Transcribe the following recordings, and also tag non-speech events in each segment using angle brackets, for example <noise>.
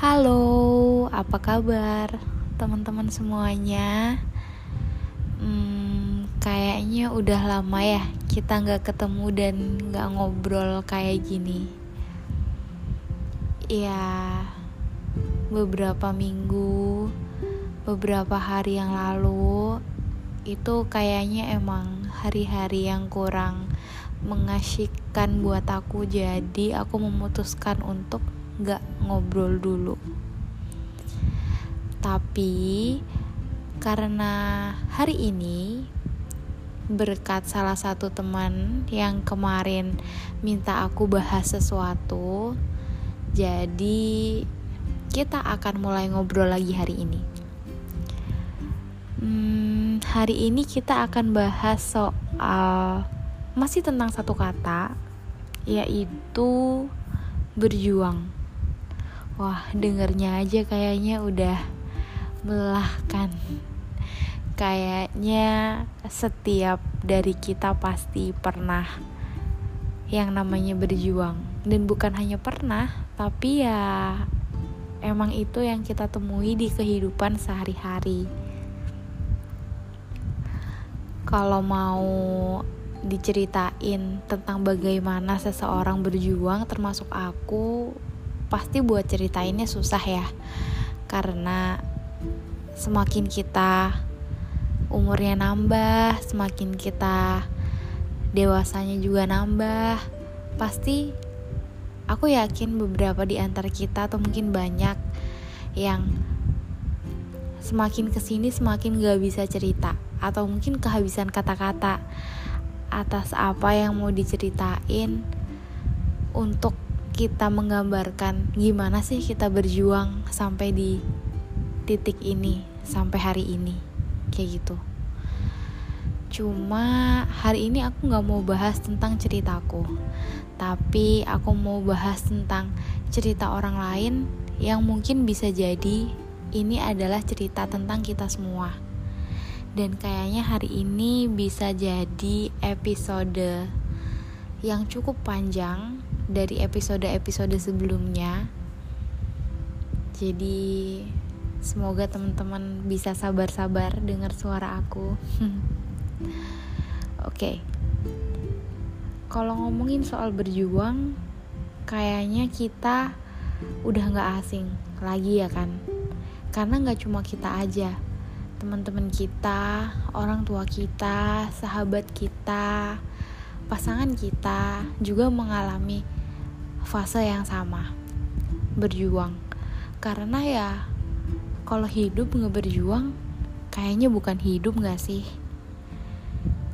Halo, apa kabar teman-teman semuanya? Hmm, kayaknya udah lama ya kita nggak ketemu dan nggak ngobrol kayak gini. Ya, beberapa minggu, beberapa hari yang lalu itu kayaknya emang hari-hari yang kurang mengasyikkan buat aku jadi aku memutuskan untuk gak ngobrol dulu tapi karena hari ini berkat salah satu teman yang kemarin minta aku bahas sesuatu jadi kita akan mulai ngobrol lagi hari ini hmm, hari ini kita akan bahas soal masih tentang satu kata yaitu berjuang. Wah, dengernya aja kayaknya udah melelahkan. Kayaknya setiap dari kita pasti pernah yang namanya berjuang dan bukan hanya pernah, tapi ya emang itu yang kita temui di kehidupan sehari-hari. Kalau mau diceritain tentang bagaimana seseorang berjuang termasuk aku pasti buat ceritainnya susah ya. Karena semakin kita umurnya nambah semakin kita dewasanya juga nambah pasti aku yakin beberapa di antara kita atau mungkin banyak yang semakin ke sini semakin gak bisa cerita atau mungkin kehabisan kata-kata atas apa yang mau diceritain untuk kita menggambarkan gimana sih kita berjuang sampai di titik ini sampai hari ini. Kayak gitu. Cuma hari ini aku nggak mau bahas tentang ceritaku. Tapi aku mau bahas tentang cerita orang lain yang mungkin bisa jadi ini adalah cerita tentang kita semua. Dan kayaknya hari ini bisa jadi episode yang cukup panjang dari episode-episode sebelumnya. Jadi semoga teman-teman bisa sabar-sabar dengar suara aku. <laughs> Oke. okay. Kalau ngomongin soal berjuang, kayaknya kita udah nggak asing lagi ya kan? Karena nggak cuma kita aja, teman-teman kita, orang tua kita, sahabat kita, pasangan kita juga mengalami fase yang sama, berjuang. Karena ya, kalau hidup nggak berjuang, kayaknya bukan hidup nggak sih?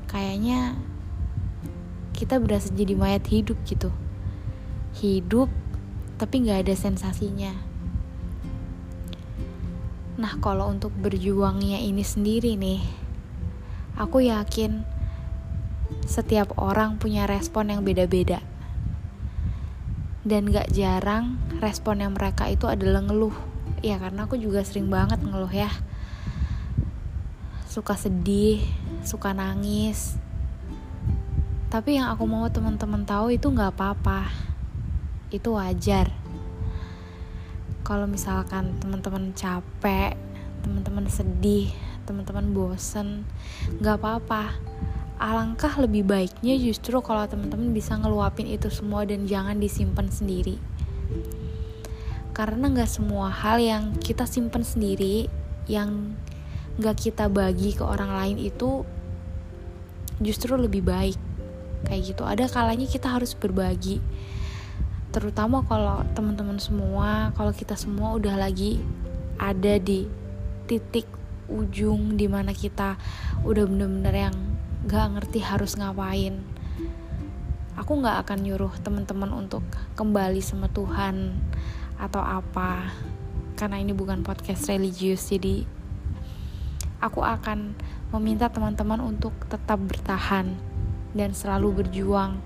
Kayaknya kita berasa jadi mayat hidup gitu. Hidup, tapi nggak ada sensasinya Nah, kalau untuk berjuangnya ini sendiri nih, aku yakin setiap orang punya respon yang beda-beda. Dan gak jarang respon yang mereka itu adalah ngeluh. Ya karena aku juga sering banget ngeluh ya. Suka sedih, suka nangis. Tapi yang aku mau teman-teman tahu itu gak apa-apa. Itu wajar kalau misalkan teman-teman capek teman-teman sedih teman-teman bosen nggak apa-apa alangkah lebih baiknya justru kalau teman-teman bisa ngeluapin itu semua dan jangan disimpan sendiri. Karena nggak semua hal yang kita simpan sendiri yang nggak kita bagi ke orang lain itu justru lebih baik. Kayak gitu. Ada kalanya kita harus berbagi. Terutama kalau teman-teman semua kalau kita semua udah lagi ada di titik ujung di mana kita udah bener-bener yang gak ngerti harus ngapain aku gak akan nyuruh teman-teman untuk kembali sama Tuhan atau apa karena ini bukan podcast religius jadi aku akan meminta teman-teman untuk tetap bertahan dan selalu berjuang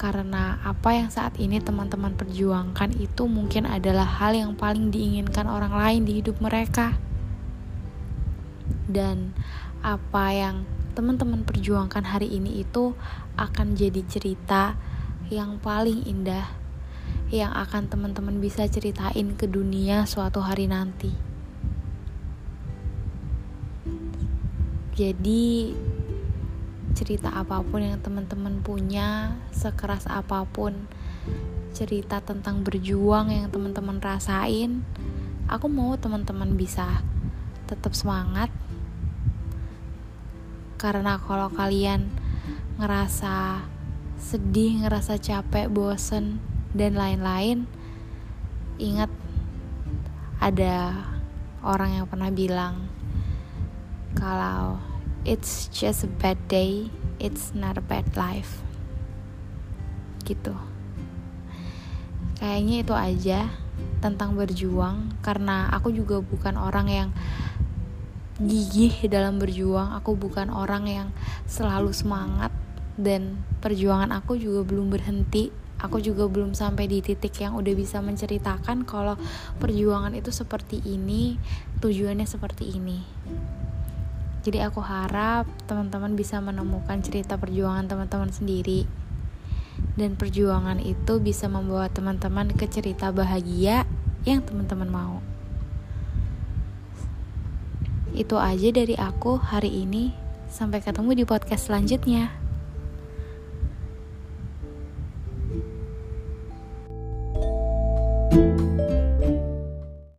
karena apa yang saat ini teman-teman perjuangkan itu mungkin adalah hal yang paling diinginkan orang lain di hidup mereka. Dan apa yang teman-teman perjuangkan hari ini itu akan jadi cerita yang paling indah, yang akan teman-teman bisa ceritain ke dunia suatu hari nanti. Jadi cerita apa pun yang teman-teman punya, sekeras apa pun cerita tentang berjuang yang teman-teman rasain, aku mau teman-teman bisa tetap semangat. Karena kalau kalian ngerasa sedih, ngerasa capek, bosen, dan lain-lain ingat ada orang yang pernah bilang kalau it's just a bad day it's not a bad life. Gitu. Kayaknya itu aja tentang berjuang karena aku juga bukan orang yang gigih dalam berjuang aku bukan orang yang selalu semangat dan perjuangan aku juga belum berhenti aku juga belum sampai di titik yang udah bisa menceritakan kalau perjuangan itu seperti ini, tujuannya seperti ini. Jadi aku harap teman-teman bisa menemukan cerita perjuangan teman-teman sendiri. Dan perjuangan itu bisa membawa teman-teman ke cerita bahagia yang teman-teman mau. Itu aja dari aku hari ini. Sampai ketemu di podcast selanjutnya.